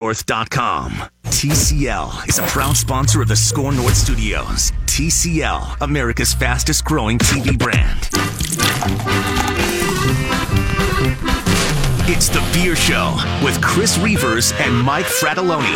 North.com. TCL is a proud sponsor of the SKOR North Studios. TCL, America's fastest growing TV brand. It's The Beer Show with Chris Reavers and Mike Fratallone.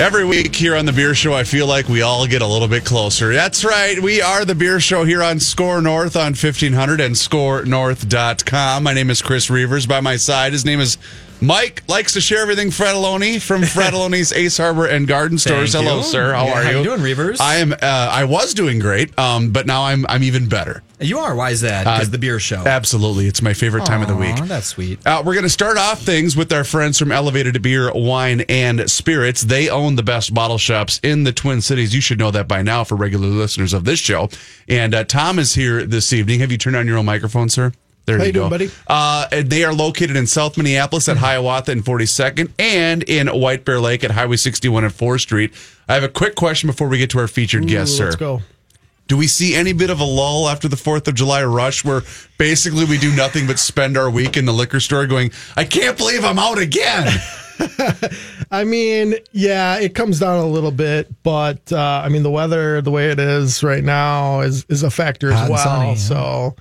Every week here on the Beer Show, I feel like we all get a little bit closer. That's right. We are the Beer Show here on SKOR North on 1500 and skornorth.com. My name is Chris Reavers. By my side, his name is Mike likes to share everything Fratallone from Fratallone's Ace Hardware and Garden Stores. Thank Hello, you. sir. How Yeah, are how you? doing, Reavers? I am. Uh, I was doing great, um, but now I'm. I'm even better. You are. Why is that? Because Uh, the beer show. Absolutely, it's my favorite time of the week. That's sweet. Uh, we're going to start off things with our friends from Elevated Beer, Wine, and Spirits. They own the best bottle shops in the Twin Cities. You should know that by now for regular listeners of this show. And uh, Tom is here this evening. Have you turned on your own microphone, sir? There How you you go, doing, buddy? Uh, they are located in South Minneapolis at Hiawatha and 42nd, and in White Bear Lake at Highway 61 and 4th Street. I have a quick question before we get to our featured guest, sir. Let's go. Do we see any bit of a lull after the Fourth of July rush, where basically we do nothing but spend our week in the liquor store, going, "I can't believe I'm out again." I mean, yeah, it comes down a little bit, but uh, I mean, the weather, the way it is right now, is is a factor as and well. sunny, yeah. So,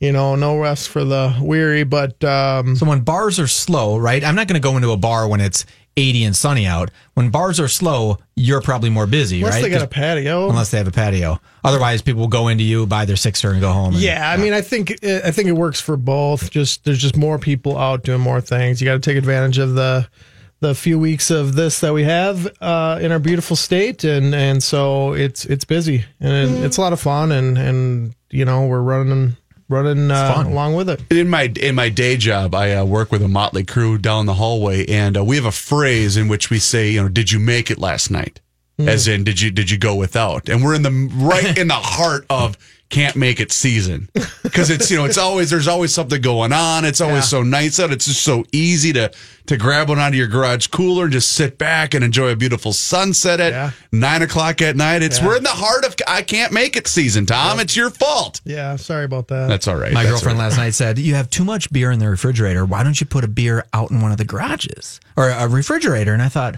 you know, no rest for the weary. But um, So when bars are slow, right? I'm not going to go into a bar when it's 80 and sunny out. When bars are slow, you're probably more busy, unless right? they got a patio, unless they have a patio. Otherwise, people will go into you, buy their sixer, and go home. and- yeah, I mean, I think I think it works for both. Just there's just more people out doing more things. You got to take advantage of the the few weeks of this that we have uh, in our beautiful state, and and so it's it's busy and it's a lot of fun, and and you know we're running running uh, along with it. in my in my day job, I uh, work with a motley crew down the hallway, and uh, we have a phrase in which we say, "You know, did you make it last night?" As in, did you did you go without? And we're in the right in the heart of can't make it season because it's you know it's always there's always something going on. It's always so nice out. It's just so easy to to grab one out of your garage cooler and just sit back and enjoy a beautiful sunset at Yeah. nine o'clock at night. It's we're in the heart of I can't make it season, Tom. It's your fault. Yeah, sorry about that. That's all right. My That's girlfriend all right. last night said, You have too much beer in the refrigerator. Why don't you put a beer out in one of the garages or a refrigerator? And I thought,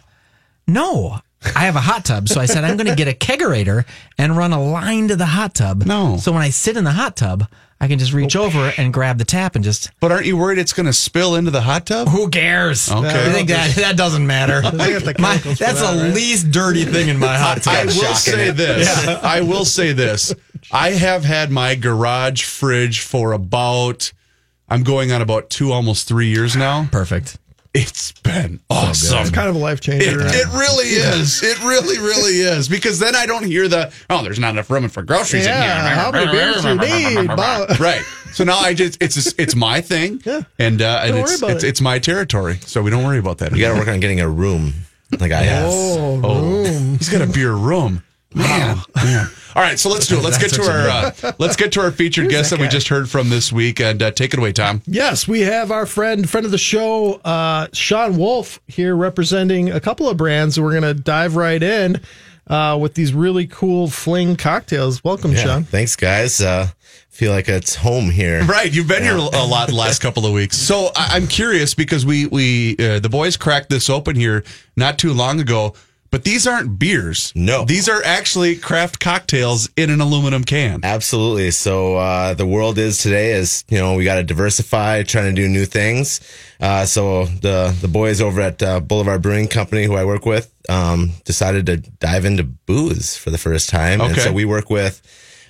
No, I have a hot tub. So I said, I'm going to get a kegerator and run a line to the hot tub. No. So when I sit in the hot tub, I can just reach over and grab the tap and just, But aren't you worried it's going to spill into the hot tub? who cares? Okay. I think that, that doesn't matter. They got the My- that's that, the right? least dirty thing in my hot tub. I will say it. this. I will say this. I have had my garage fridge for about, I'm going on about two, almost three years now. Perfect. It's been awesome. It's kind of a life changer. It, it really is. It really, really is. Because then I don't hear the, oh, there's not enough room for groceries in here. how many beers do you need, Bob? Right. So now I just, it's just, it's my thing. Yeah. And, uh, and it's, it's, it. it's my territory. So we don't worry about that. You got to work on getting a room like I have. oh, Oh, room. he's got a beer room. Man, man. All right, so let's do it. Let's get to our uh, let's get to our featured guest that, we just heard from this week, and uh, take it away, Tom. Yes, we have our friend, friend of the show, uh, Sean Wolf here representing a couple of brands. We're going to dive right in uh, with these really cool fling cocktails. Welcome, Yeah, Sean. thanks, guys. Uh, feel like it's home here. Right, you've been here a lot the last couple of weeks. So I- I'm curious because we we uh, the boys cracked this open here not too long ago, but these aren't beers. No. these are actually craft cocktails in an aluminum can. Absolutely. So uh, the world is today is you know we got to diversify, trying to do new things. Uh, so the the boys over at uh, Boulevard Brewing Company, who I work with, um, decided to dive into booze for the first time, and Okay. so we work with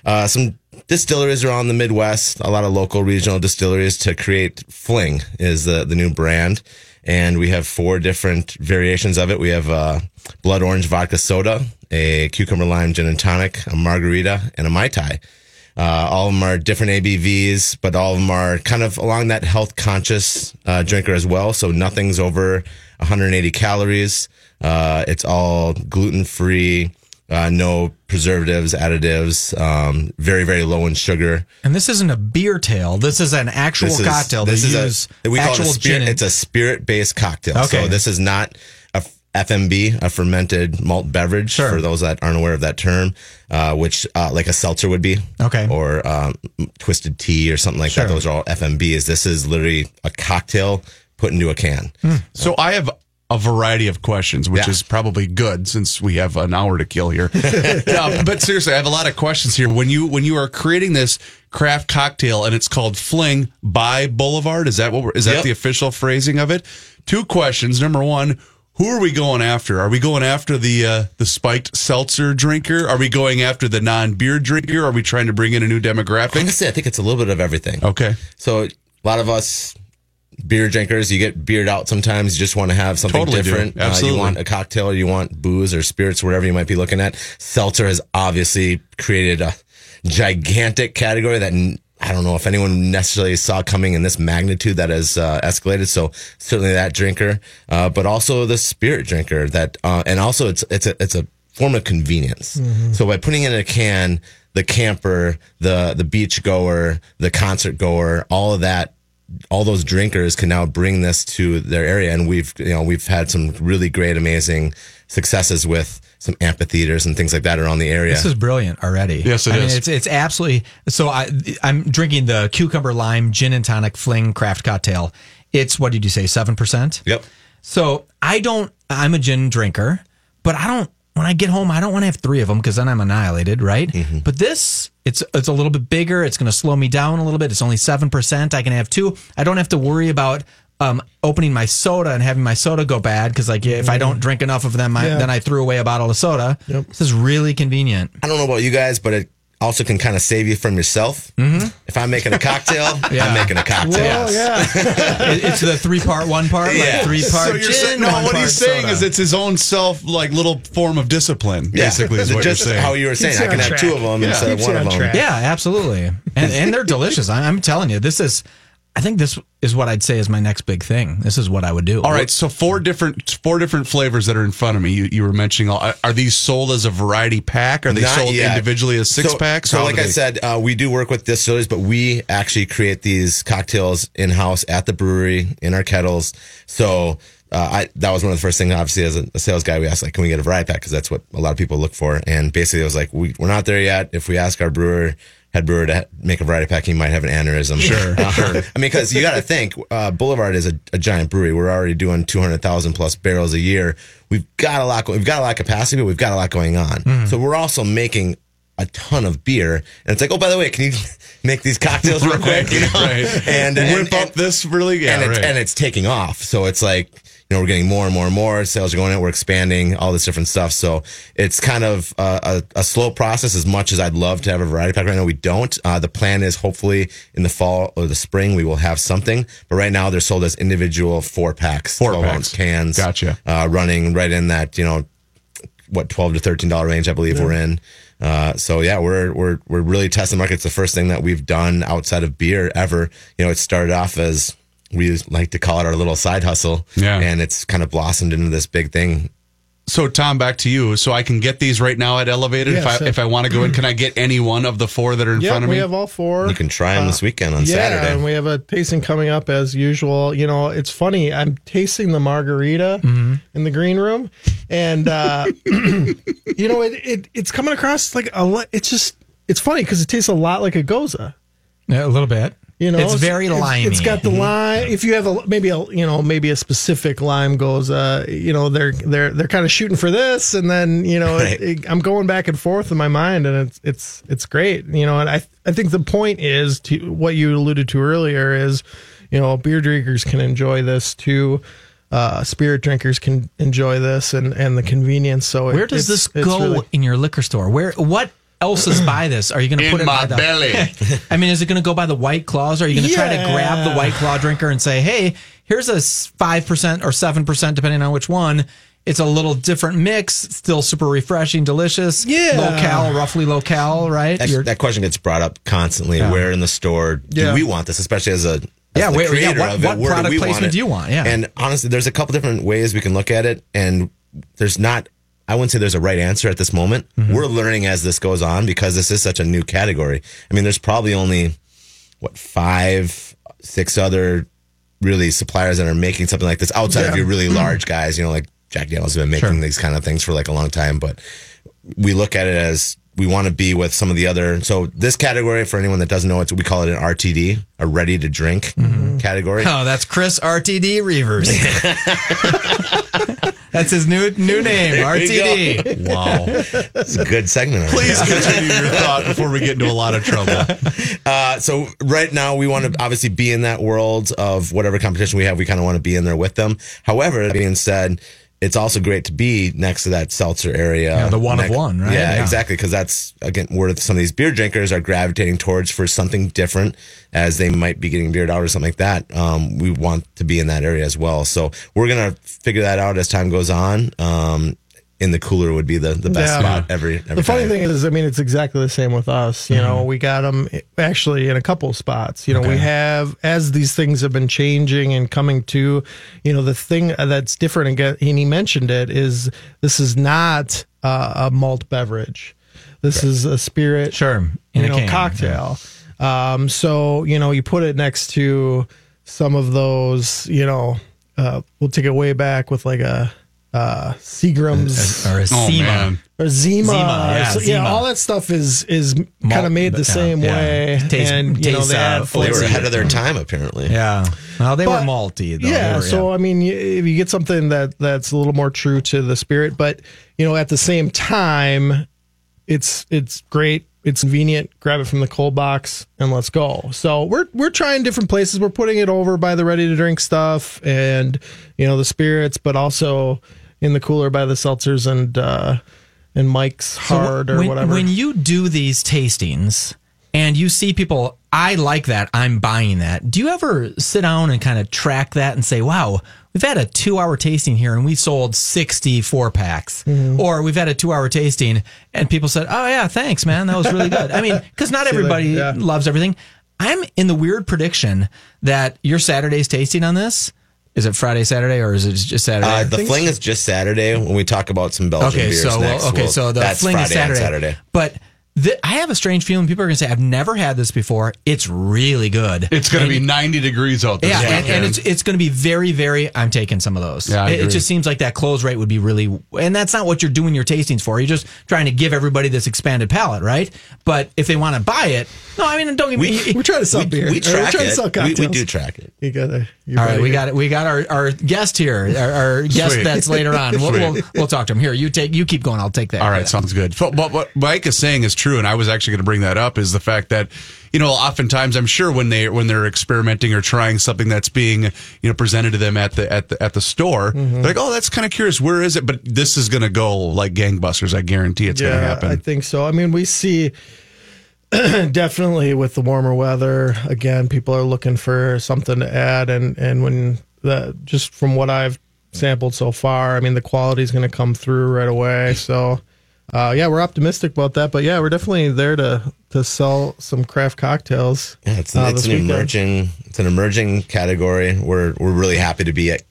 uh, some distilleries around the Midwest, a lot of local regional distilleries to create Fling is the the new brand. And we have four different variations of it. We have uh, blood orange vodka soda, a cucumber lime gin and tonic, a margarita, and a mai tai. Uh, all of them are different ABVs, but all of them are kind of along that health conscious uh, drinker as well. So nothing's over 180 calories. Uh, it's all gluten free, uh, no preservatives, additives, um, very, very low in sugar. And this isn't a beer tail. This is an actual This is- cocktail. This they is use a, we call it a spirit. gin. It's a spirit based cocktail. Okay. So this is not a FMB, a fermented malt beverage. Sure. For those that aren't aware of that term, uh, which uh, like a seltzer would be. Okay. Or um, twisted tea or something like Sure. that. Those are all FMBs. This is literally a cocktail put into a can. So I have a variety of questions, which Yeah. is probably good since we have an hour to kill here. no, but seriously, I have a lot of questions here. When you when you are creating this craft cocktail and it's called Fling by Boulevard, is that what we're, is that Yep. the official phrasing of it? Two questions. Number one. Who are we going after? Are we going after the uh, the spiked seltzer drinker? Are we going after the non beer drinker? Are we trying to bring in a new demographic? Honestly, I think it's a little bit of everything. Okay, So a lot of us beer drinkers, you get beered out sometimes. You just want to have something Totally do. different. Uh, Absolutely. you want a cocktail or you want booze or spirits, wherever you might be looking at. Seltzer has obviously created a gigantic category that I don't know if anyone necessarily saw coming in this magnitude that has uh, escalated. So certainly that drinker, uh, but also the spirit drinker that, uh, and also it's, it's a, it's a form of convenience. So by putting it in a can, the camper, the, the beach goer, the concert goer, all of that all those drinkers can now bring this to their area and we've you know we've had some really great amazing successes with some amphitheaters and things like that around the area This is brilliant already. Yes, it I mean, it's it's absolutely. So I I'm drinking the cucumber lime gin and tonic fling craft cocktail. It's what did you say seven percent? yep So I don't. I'm a gin drinker, but I don't. When I get home, I don't want to have three of them because then I'm annihilated, right? Mm-hmm. But this, it's it's a little bit bigger. It's going to slow me down a little bit. It's only seven percent. I can have two. I don't have to worry about um, opening my soda and having my soda go bad because, like, if I don't drink enough of them, I, Yeah. then I threw away a bottle of soda. This is really convenient. i don't know about you guys but it also can kind of save you from yourself mm-hmm. if i'm making a cocktail Yeah. i'm making a cocktail Well, yeah. It- it's the three part, one part, Yeah. like three part. So you're gin, saying, no, one what part he's saying soda. is it's his own self, like little form of discipline. Basically, is what just you're saying. how you were saying Keeps i can have track. two of them Yeah. instead of one you of them track. Yeah, absolutely. And and they're delicious. I'm telling you, this is I think this is what I'd say is my next big thing. This is what I would do. All right, so four different four different flavors that are in front of me. You, you were mentioning. All, are these sold as a variety pack? Are they Not sold yet. individually as six so, packs? So, How like do I they- said, uh, we do work with distilleries, but we actually create these cocktails in house at the brewery in our kettles. So. Uh, I, that was one of the first things, obviously, as a, a sales guy, we asked, like, can we get a variety pack? Because that's what a lot of people look for. And basically, it was like, we, we're not there yet. If we ask our brewer, head brewer to make a variety pack, he might have an aneurysm. Sure, sure. I mean, because you got to think, uh, Boulevard is a, a giant brewery. We're already doing 200,000 plus barrels a year. We've got a lot, we've got a lot of capacity, but we've got a lot going on. So we're also making a ton of beer. And it's like, oh, by the way, can you make these cocktails real quick? You know? right. And, and, whip up and- this really, yeah, and, it's, right. and it's taking off. So it's like, you know, we're getting more and more and more. Sales are going in. We're expanding all this different stuff. So it's kind of a, a, a slow process. As much as I'd love to have a variety pack right now, we don't. Uh, the plan is hopefully in the fall or the spring we will have something. But right now they're sold as individual four packs, Four packs. cans. Gotcha. Uh, running right in that you know what twelve to thirteen dollar range, I believe we're in. Uh, so yeah, we're we're we're really testing the market. It's the first thing that we've done outside of beer ever. You know, it started off as we like to call it our little side hustle, Yeah. and it's kind of blossomed into this big thing. so Tom, back to you. So I can get these right now at Elevated if I Yes, uh, if I want to go in. Can I get any one of the four that are in Yeah, front of me? we have all four. You can try them this weekend on Uh, yeah, Saturday. and we have a tasting coming up as usual. You know, it's funny. I'm tasting the margarita Mm-hmm. in the green room, and uh, you know, it, it it's coming across like a. lo- It's just it's funny because it tastes a lot like a gose. Yeah, a little bit. You know, it's very limey. it's got the lime. If you have a maybe a you know maybe a specific lime gose, uh, you know they're they're they're kind of shooting for this, and then you know Right. it, it- I'm going back and forth in my mind, and it's it's it's great. You know, and I I think the point is to what you alluded to earlier is, you know, beer drinkers can enjoy this too. Uh, spirit drinkers can enjoy this and, and the convenience. So it- Where does it's- this go really- in your liquor store? Where what else is by this? Are you going to put it by the belly. I mean, is it going to go by the white claws? Or are you going to try to grab the white claw drinker and say, "Hey, here's a five percent or seven percent, depending on which one. It's a little different mix, still super refreshing, delicious. Yeah. Locale, roughly locale, right? That, that question gets brought up constantly. Where in the store do Yeah. we want this, especially as a as Yeah, the wait, yeah, creator what- of it, what where do product we want placement it? do you want? Yeah. and honestly, there's a couple different ways we can look at it, and there's not. I wouldn't say there's a right answer at this moment. Mm-hmm. We're learning as this goes on because this is such a new category. I mean, there's probably only what five, six other really suppliers that are making something like this outside of your really large guys. You know, like Jack Daniels has been making these kind of things for like a long time, but we look at it as we want to be with some of the other. So this category, for anyone that doesn't know, it's we call it an RTD, a ready to drink category. Oh, that's Chris RTD Reavers. that's his new new name, RTD. Wow. It's a good segment. already. Please continue your thought before we get into a lot of trouble. Uh, so right now we want to obviously be in that world of whatever competition we have. We kind of want to be in there with them. However, that being said, it's also great to be next to that seltzer area. Yeah, the one of one, right? Yeah, Yeah. exactly. Because that's again where some of these beer drinkers are gravitating towards for something different, as they might be getting beered out or something like that. Um, we want to be in that area as well. So we're gonna figure that out as time goes on. Um, in the cooler would be the, the best Yeah. spot every. every the funny time. thing is, I mean, it's exactly the same with us. You know, we got them actually in a couple of spots. You know, we have as these things have been changing and coming to, you know, the thing that's different again, and he mentioned it is this is not uh, a malt beverage. This is a spirit, Sure, in you a know, can, cocktail. Um, so you know, you put it next to some of those. You know, uh, we'll take it way back with like a uh, Seagram's Or a Oh, or Zima. Zima, yeah, So, Zima. all that stuff is is kind of made the yeah, same yeah. way, Tastes- and you know they uh, add they were ahead of their time apparently. Yeah. Well, they But- were malty, though. yeah, They were, so I mean, y- if you get something that that's a little more true to the spirit, but you know, at the same time, it's it's great. It's convenient. Grab it from the cold box and let's go. So we're we're trying different places. We're putting it over by the ready to drink stuff and you know the spirits, but also in the cooler by the seltzers and uh and Mike's So hard or when, whatever. When you do these tastings and you see people, I like that, I'm buying that. Do you ever sit down and kind of track that and say, wow, we've had a two hour tasting here and we sold 64 packs? Mm-hmm. Or we've had a two hour tasting and people said, oh, yeah, thanks, man. That was really good. I mean, because not everybody yeah. loves everything. I'm in the weird prediction that your Saturday's tasting on this. Is it Friday, Saturday, or is it just Saturday? Uh, the fling is just Saturday when we talk about some Belgian Okay, beers so next. well, okay, we'll- so the that's fling Friday is Saturday. Saturday. But th- I have a strange feeling people are going to say I've never had this before. It's really good. It's going to be 90 degrees out this yeah, and, weekend. and it's it's going to be very very. I'm taking some of those. Yeah, I it, it agree. just seems like that close rate would be really, and that's not what you're doing your tastings for. You're just trying to give everybody this expanded palate, right? But if they want to buy it, no, I mean don't get me. we're trying to sell We, beer. we Or track we're trying it. to sell We, cocktails. we do track it. You gotta. all right, we got it. We got our, our guest here. Our, our guest Sweet. that's later on. We'll, Sweet. we'll we'll talk to him. Here, you take you keep going. I'll take that. All right, sounds good. But what, what Mike is saying is true, and I was actually going to bring that up. Is the fact that you know, oftentimes I'm sure when they when they're experimenting or trying something that's being you know presented to them at the at the at the store, Mm-hmm. they're like, oh, that's kind of curious. Where is it? But this is going to go like gangbusters. I guarantee it's going to happen. I think so. I mean, we see definitely with the warmer weather. Again, people are looking for something to add, and and when the just from what I've sampled so far, I mean, the quality is going to come through right away. So. Uh, yeah, we're optimistic about that, but yeah, we're definitely there to to sell some craft cocktails. Yeah, it's, uh, it's an weekend. emerging it's an emerging category. We're we're really happy to be at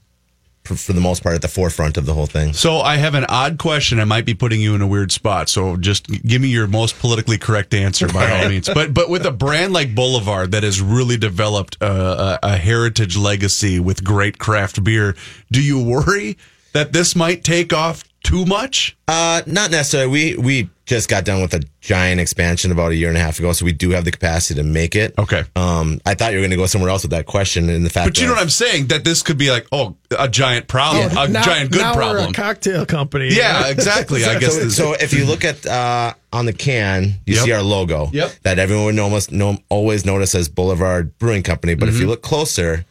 for, for the most part at the forefront of the whole thing. So I have an odd question. I might be putting you in a weird spot. So just give me your most politically correct answer by all means. But but with a brand like Boulevard that has really developed a, a, a heritage legacy with great craft beer, do you worry that this might take off too much? Uh, not necessarily. We we just got done with a giant expansion about a year and a half ago, so we do have the capacity to make it. Okay. Um, I thought you were going to go somewhere else with that question, and the fact. But you know what I'm saying? That this could be like, oh, a giant problem, a Now- giant good now We're problem. a cocktail company. Yeah, exactly. I guess so, this- so if you look at uh, on the can, you Yep. see our logo. Yep. That everyone would almost know, always notice as Boulevard Brewing Company. But if Mm-hmm. you look closer, it's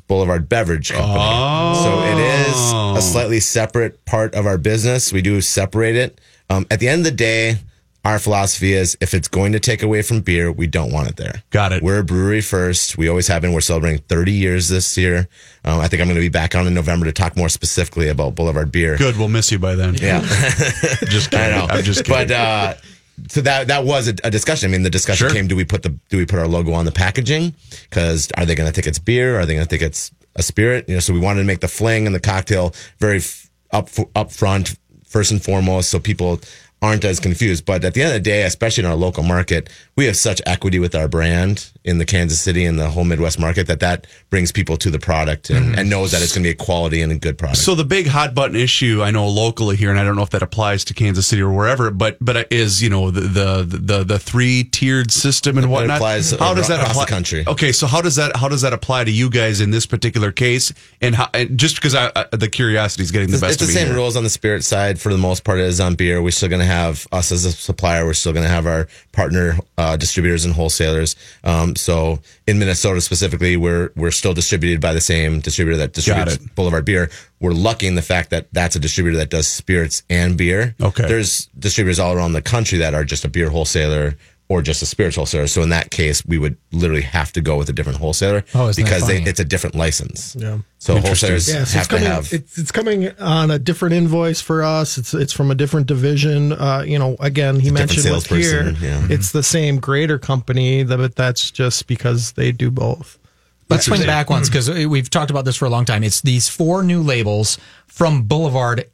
Boulevard Beverage Company. So it is a slightly separate part of our business. We do separate it. Um, at the end of the day, our philosophy is if it's going to take away from beer, we don't want it there. Got it. We're a brewery first. We always have been. We're celebrating 30 years this year. Um, I think I'm going to be back on in November to talk more specifically about Boulevard Beer. Good. We'll miss you by then. Yeah. Just kidding. I know. I'm just kidding. But uh, so that that was a, a discussion. I mean, the discussion Sure. came: Do we put the do we put our logo on the packaging? Because are they going to think it's beer? Are they going to think it's a spirit? You know, so we wanted to make the fling and the cocktail very f- up up front, first and foremost, so people aren't as confused. But at the end of the day, especially in our local market, we have such equity with our brand in the Kansas City and the whole Midwest market that that brings people to the product and, and knows that it's going to be a quality and a good product. So the big hot button issue I know locally here, and I don't know if that applies to Kansas City or wherever, but but is you know the the the, the three tiered system and It whatnot. applies how does that across the apply? country. Okay, so how does that how does that apply to you guys in this particular case? And, how, and just because I, I, the curiosity is getting the It's, best it's the same here. rules on the spirit side for the most part as on beer. We're still going to have us as a supplier. We're still going to have our partner uh, distributors and wholesalers. Um, so in Minnesota specifically, we're we're still distributed by the same distributor that distributes. Boulevard Beer. We're lucky in the fact that that's a distributor that does spirits and beer. Okay. There's distributors all around the country that are just a beer wholesaler or just a spirits wholesaler. So in that case, we would literally have to go with a different wholesaler Oh, because they, it's a different license. Yeah. So wholesalers Yeah, so have coming. to have. It's, it's coming on a different invoice for us. It's it's from a different division. Uh, you know, again, he mentioned with here, yeah. it's the same greater company, but that's just because they do both. Let's swing back once because we've talked about this for a long time. It's these four new labels from Boulevard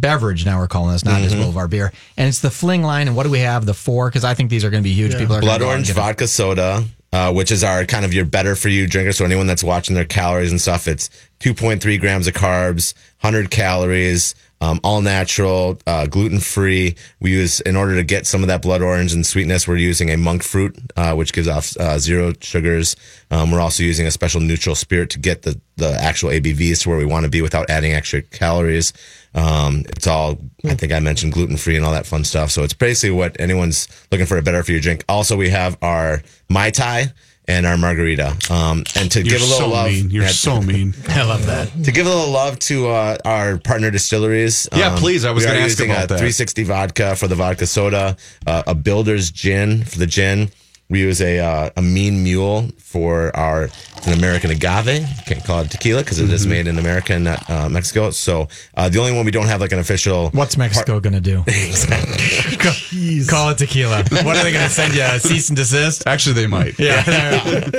Beverage. Now we're calling this not Mm-hmm. just Boulevard Beer, and it's the Fling line. And what do we have? The four because I think these are going to be huge. People are gonna blood go out and orange get them. vodka soda, uh, which is our kind of your better for you drinker. So anyone that's watching their calories and stuff, it's 2.3 grams of carbs, 100 calories, um, all natural, uh, gluten free. We use in order to get some of that blood orange and sweetness. We're using a monk fruit, uh, which gives off uh, zero sugars. Um, we're also using a special neutral spirit to get the the actual ABVs to where we want to be without adding extra calories. Um, it's all, I think I mentioned gluten free and all that fun stuff. So it's basically what anyone's looking for a better for you drink. Also, we have our Mai Tai and our margarita. Um, and to You're give a little so love, mean. You're yeah, so mean. I love that. to give a little love to uh, our partner distilleries. Yeah, please, I was we are gonna ask using about a that. 360 vodka for the vodka soda, uh, a Builder's gin for the gin. We use a uh, a Mean Mule for our it's an American agave. Can't call it tequila because it is Mm-hmm. made in America and not uh, Mexico. So uh, the only one we don't have like an official. What's Mexico going to do? Call it tequila. What are they going to send you? A cease and desist? Actually, they might. Yeah.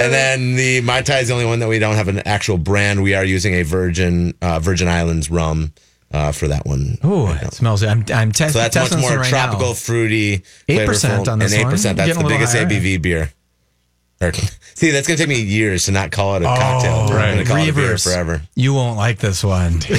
And then the Mai Tai is the only one that we don't have an actual brand. We are using a Virgin uh, Virgin Islands rum uh, for that one. Ooh, it smells. I'm I'm te- So that's much more right tropical, now. fruity, 8% flavorful, on this and eight one. percent. That's the biggest higher. ABV beer. Or, see, that's gonna take me years to not call it a cocktail. I'm right. gonna call it a beer Reavers, forever. You won't like this one.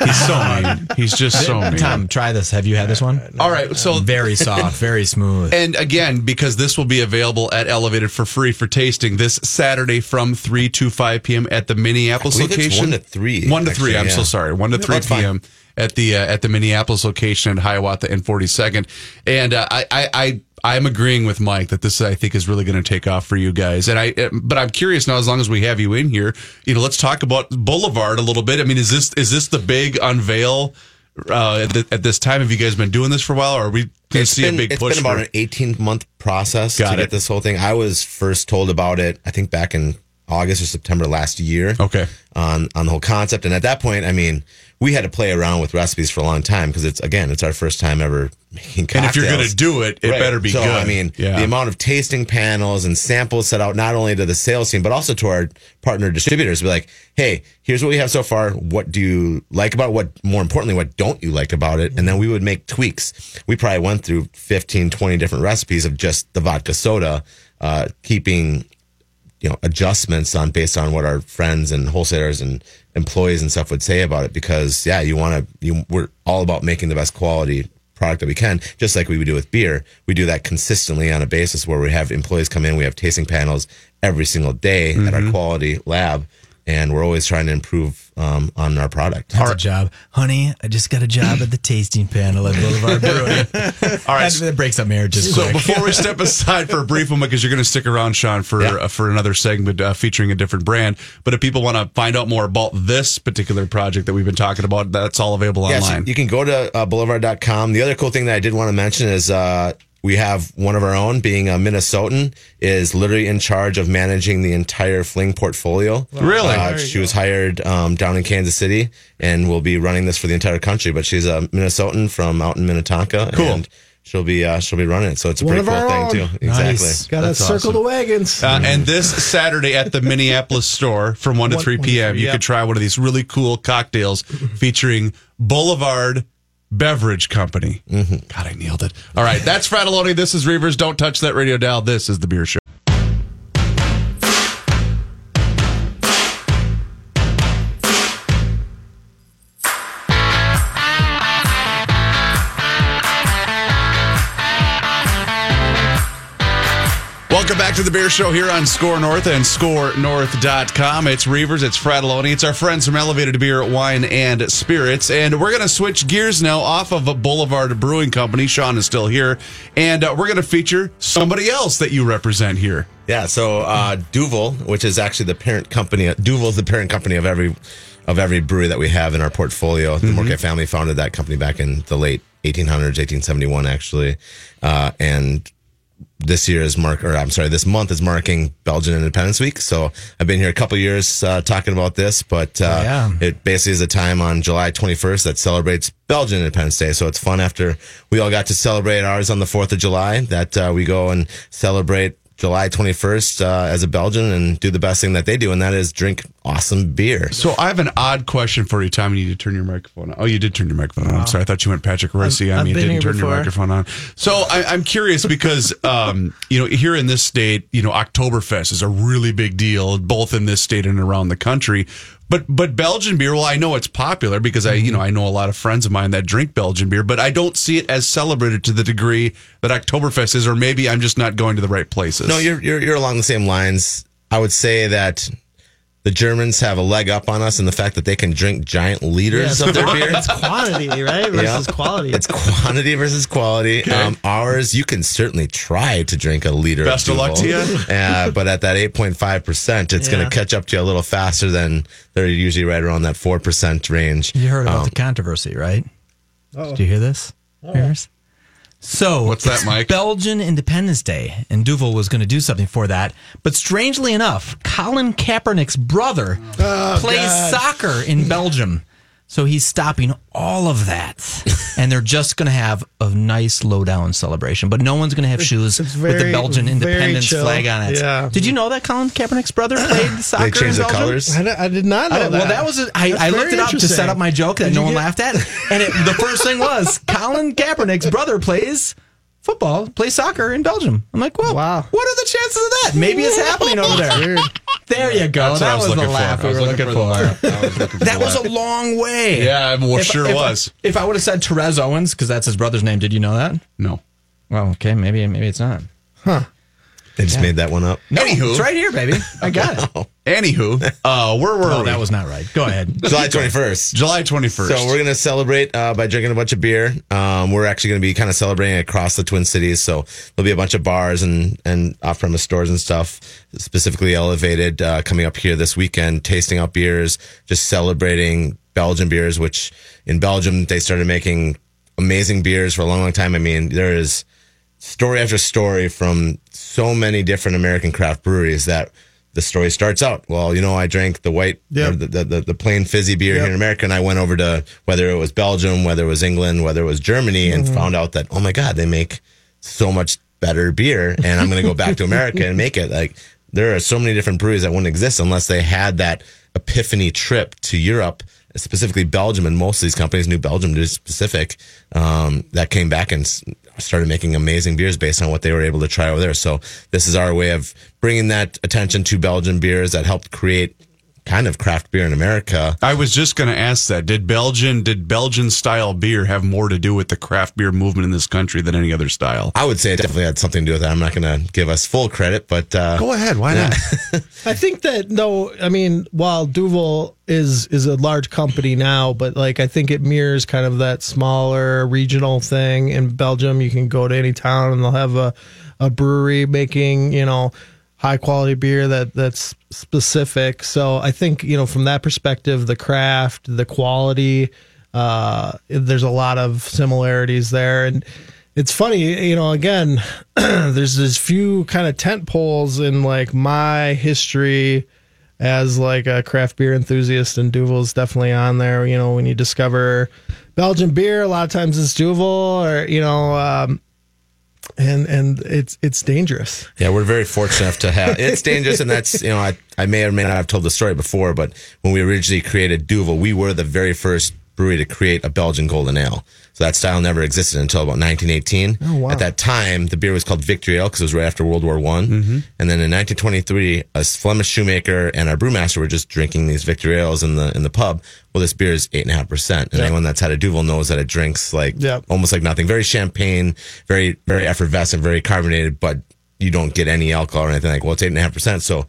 He's so mean. He's just so mean. Tom, try this. Have you had this one? All right, so Very soft, very smooth. And again, because this will be available at Elevated for free for tasting this Saturday from 3 to 5 p.m. at the Minneapolis I believe it's location. one to three, One to three. I'm yeah. so sorry. One to three that's fine. p.m. at the uh, at the Minneapolis location at Hiawatha and 42nd. And uh, I I. I I'm agreeing with Mike that this I think is really going to take off for you guys, and I. uh, But I'm curious now. As long as we have you in here, you know, let's talk about Boulevard a little bit. I mean, is this is this the big unveil uh, at, the, at this time? Have you guys been doing this for a while, or are we going to see been, a big it's push? been about for- an 18 month process Got to it. get this whole thing. I was first told about it, I think back in August or September last year. Okay. On on the whole concept, and at that point, I mean, we had to play around with recipes for a long time because it's again, it's our first time ever making cocktails. And if you're going to do it, it Right. better be so, good. I mean, yeah. the amount of tasting panels and samples set out not only to the sales team but also to our partner distributors. Be like, hey, here's what we have so far. What do you like about it? What more importantly, what don't you like about it? And then we would make tweaks. We probably went through 15, 20 different recipes of just the vodka soda, uh, keeping you know adjustments on based on what our friends and wholesalers and employees and stuff would say about it because yeah you want to you we're all about making the best quality product that we can just like we would do with beer. We do that consistently on a basis where we have employees come in we have tasting panels every single day at our mm-hmm. quality lab and we're always trying to improve um, on our product. That's a job. Honey, I just got a job at the tasting panel at Boulevard Brewing. All right. That, that breaks up marriages. So quick. before we step aside for a brief moment, because you're going to stick around, Sean, for Yeah. uh, for another segment uh, featuring a different brand. But if people want to find out more about this particular project that we've been talking about, that's all available Yeah, so online. you can go to uh, boulevard.com. The other cool thing that I did want to mention is uh, we have one of our own, being a Minnesotan, is literally in charge of managing the entire Fling portfolio. Really? Uh, she was hired um, down in Kansas City and will be running this for the entire country. But she's a Minnesotan from out in Minnetonka. Cool. And she'll be uh, she'll be running it. So it's a One pretty of cool our thing own. too. Exactly. Nice. Got to That's circle awesome. the wagons. Uh, and this Saturday at the Minneapolis store from 1 to One- 3 p.m., three, you yep. could try one of these really cool cocktails featuring Boulevard Beverage Company. Mm-hmm. God, I nailed it. All right, that's Fratallone. This is Reavers. Don't touch that radio dial. This is The Beer Show. Welcome back to the Beer Show here on SKOR North and SKORNorth.com. It's Reavers, it's Fratallone, it's our friends from Elevated Beer, Wine, and Spirits. And we're going to switch gears now off of a Boulevard Brewing Company. Sean is still here. And uh, we're going to feature somebody else that you represent here. Yeah, so uh, Duvel, which is actually the parent company, Duvel's the parent company of every of every brewery that we have in our portfolio. The Moortgat family founded that company back in the late 1800s, 1871, actually, uh, and this year is mark, or I'm sorry, this month is marking Belgian Independence Week. So I've been here a couple years uh, talking about this, but uh, yeah. it basically is a time on July 21st that celebrates Belgian Independence Day. So it's fun after we all got to celebrate ours on the 4th of July that uh, we go and celebrate July 21st uh, as a Belgian and do the best thing that they do, and that is drink awesome beer. So I have an odd question for you, Tom. You need to turn your microphone on. Oh, you did turn your microphone on. I'm sorry. I thought you went Patrick Rossi on I've me. You didn't here turn your microphone on. So I, I'm curious because, um, you know, here in this state, you know, Oktoberfest is a really big deal, both in this state and around the country. But but Belgian beer, well, I know it's popular because I you know I know a lot of friends of mine that drink Belgian beer, but I don't see it as celebrated to the degree that Oktoberfest is, or maybe I'm just not going to the right places. No, you're, you're you're along the same lines. I would say that the Germans have a leg up on us in the fact that they can drink giant liters of their beer. It's quantity, right? Versus Yeah. quality. It's quantity versus quality. Um, ours, you can certainly try to drink a liter. Best of luck to you. Uh, but at that 8.5%, it's going to catch up to you a little faster than they're usually right around that 4% range. You heard about Um, the controversy, right? Did you hear this? Here's- So, What's that, it's Mike? Belgian Independence Day, and Duvel was going to do something for that. But strangely enough, Colin Kaepernick's brother oh, plays soccer in Belgium. So he's stopping all of that. and they're just going to have a nice lowdown celebration. But no one's going to have shoes it's with the Belgian very independence chill. flag on it. Yeah. Did you know that Colin Kaepernick's brother played soccer They changed in the Belgium? colors. I, I did not know I that. well, that was a, I, That's I looked it up to set up my joke that Did no one get- laughed at, and it, the first thing was Colin Kaepernick's brother plays football, plays soccer in Belgium. I'm like, well, Wow. what are the chances of that? Maybe it's happening over there. Weird. There you go. That's that was was, the looking for. laugh I we was were looking looking, for the for. laugh. I was looking for That was a long way. Yeah, well, If- sure if, was. If I would have said Therese Owens, because that's his brother's name, did you know that? No. Well, okay, maybe maybe it's not. They just made that one up. No, Anywho. it's right here, baby. I got it. Anywho, uh, where were Oh, we? that was not right. Go ahead. July 21st. July 21st. So we're gonna celebrate uh, by drinking a bunch of beer. Um, we're actually gonna be kind of celebrating across the Twin Cities. So there'll be a bunch of bars and and off premise stores and stuff, specifically elevated, uh, coming up here this weekend, tasting out beers, just celebrating Belgian beers. Which in Belgium they started making amazing beers for a long, long time. I mean, there is story after story from so many different American craft breweries that the story starts out. Well, you know, I drank the white, Yep. or the, the, the, the plain fizzy beer Yep. here in America, and I went over to whether it was Belgium, whether it was England, whether it was Germany, and found out that, oh my God, they make so much better beer, and I'm going to go back to America and make it. Like, there are so many different breweries that wouldn't exist unless they had that epiphany trip to Europe, specifically Belgium, and most of these companies, New Belgium to be specific, um, that came back and started making amazing beers based on what they were able to try over there. So this is our way of bringing that attention to Belgian beers that helped create kind of craft beer in America. I was just going to ask that. Did Belgian did Belgian style beer have more to do with the craft beer movement in this country than any other style? I would say it definitely had something to do with that. I'm not going to give us full credit, but uh, Go ahead. Why not? I think that no, I mean, while Duvel is is a large company now, but like I think it mirrors kind of that smaller regional thing in Belgium. You can go to any town and they'll have a, a brewery making, you know, high quality beer that that's specific. So I think, you know, from that perspective, the craft, the quality, uh, there's a lot of similarities there. And it's funny, you know, again, there's this few kind of tent poles in like my history as like a craft beer enthusiast and Duvel's definitely on there. You know, when you discover Belgian beer, a lot of times it's Duvel or, you know, um, and and it's it's dangerous. Yeah, we're very fortunate to have. It's dangerous, and that's you know I, I may or may not have told the story before, but when we originally created Duvel, we were the very first brewery to create a Belgian golden ale. So that style never existed until about 1918. Oh, wow. At that time, the beer was called Victory Ale because it was right after World War One. Mm-hmm. And then in 1923, a Flemish shoemaker and our brewmaster were just drinking these Victory Ales in the in the pub. Well, this beer is eight and a half percent, and Yeah. anyone that's had a Duvel knows that it drinks like Yeah. almost like nothing. Very champagne, very very effervescent, very carbonated, but you don't get any alcohol or anything like. Well, it's eight and a half percent, so.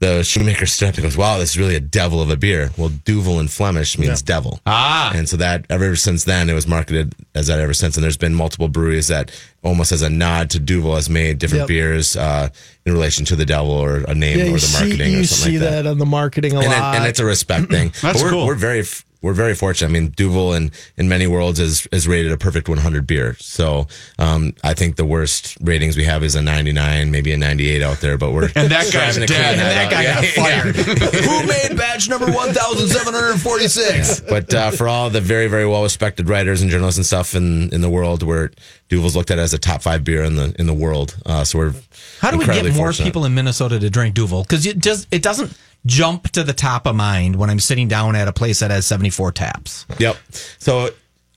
The shoemaker stood up and goes, "Wow, this is really a devil of a beer." Well, Duvel in Flemish means devil. Ah. and so that ever since then it was marketed as that ever since. And there's been multiple breweries that almost as a nod to Duvel has made different Yep. beers uh, in relation to the devil or a name Yeah, or the see, marketing you or something like that. that on the marketing a And, it, lot. and it's a respect thing. That's But we're, cool. We're very f- we're very fortunate. I mean, Duvel in in many worlds is is rated a perfect 100 beer. So um, I think the worst ratings we have is a 99, maybe a 98 out there. But we're And that guy's dead. clean And that out. guy got Yeah, fired. Who made batch number 1746? But uh, for all the very, very well respected writers and journalists and stuff in, in the world, where Duvel's looked at as a top five beer in the in the world. Uh, so we're How do we incredibly get more fortunate. people in Minnesota to drink Duvel? Because it just it doesn't jump to the top of mind when I'm sitting down at a place that has 74 taps. Yep. So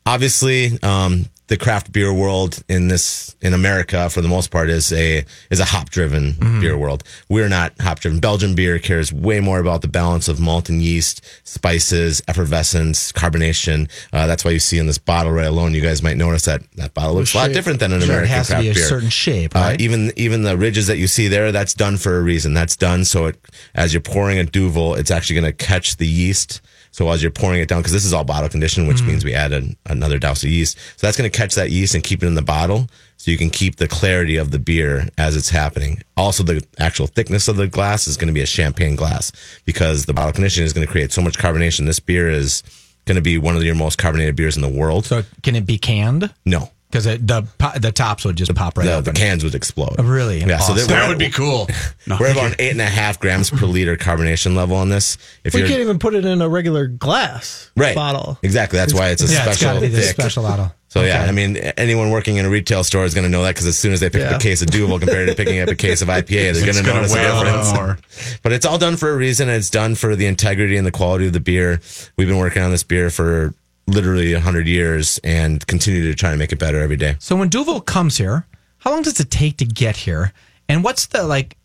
obviously, um, the craft beer world in this in America, for the most part, is a is a hop driven beer world. We're not hop driven. Belgian beer cares way more about the balance of malt and yeast, spices, effervescence, carbonation. Uh, that's why you see in this bottle right alone, you guys might notice that that bottle looks a lot different than an Sure, it American has to craft be a beer. certain shape, Uh, even even the ridges that you see there, that's done for a reason. That's done so it as you're pouring a Duvel, it's actually going to catch the yeast. So as you're pouring it down, because this is all bottle conditioned, which mm. means we added another douse of yeast. So that's going to catch that yeast and keep it in the bottle, so you can keep the clarity of the beer as it's happening. Also, the actual thickness of the glass is going to be a champagne glass because the bottle conditioning is going to create so much carbonation. This beer is going to be one of your most carbonated beers in the world. So can it be canned? No, Because the the tops would just pop right the, open. the cans would explode. Oh, really? Yeah. So Awesome. they're- That would be cool. No, We're about eight and a half grams per liter carbonation level on this. If we you're can't even put it in a regular glass right, bottle. exactly. That's why it's a yeah, special to be the thick. special bottle. So yeah, I mean, anyone working in a retail store is going to know that because as soon as they pick up a case of Duvel compared to picking up a case of IPA, they're going It's to gonna notice a weigh a little difference. more. But it's all done for a reason. and It's done for the integrity and the quality of the beer. We've been working on this beer for literally hundred years and continue to try to make it better every day. So when Duvel comes here, how long does it take to get here? And what's the like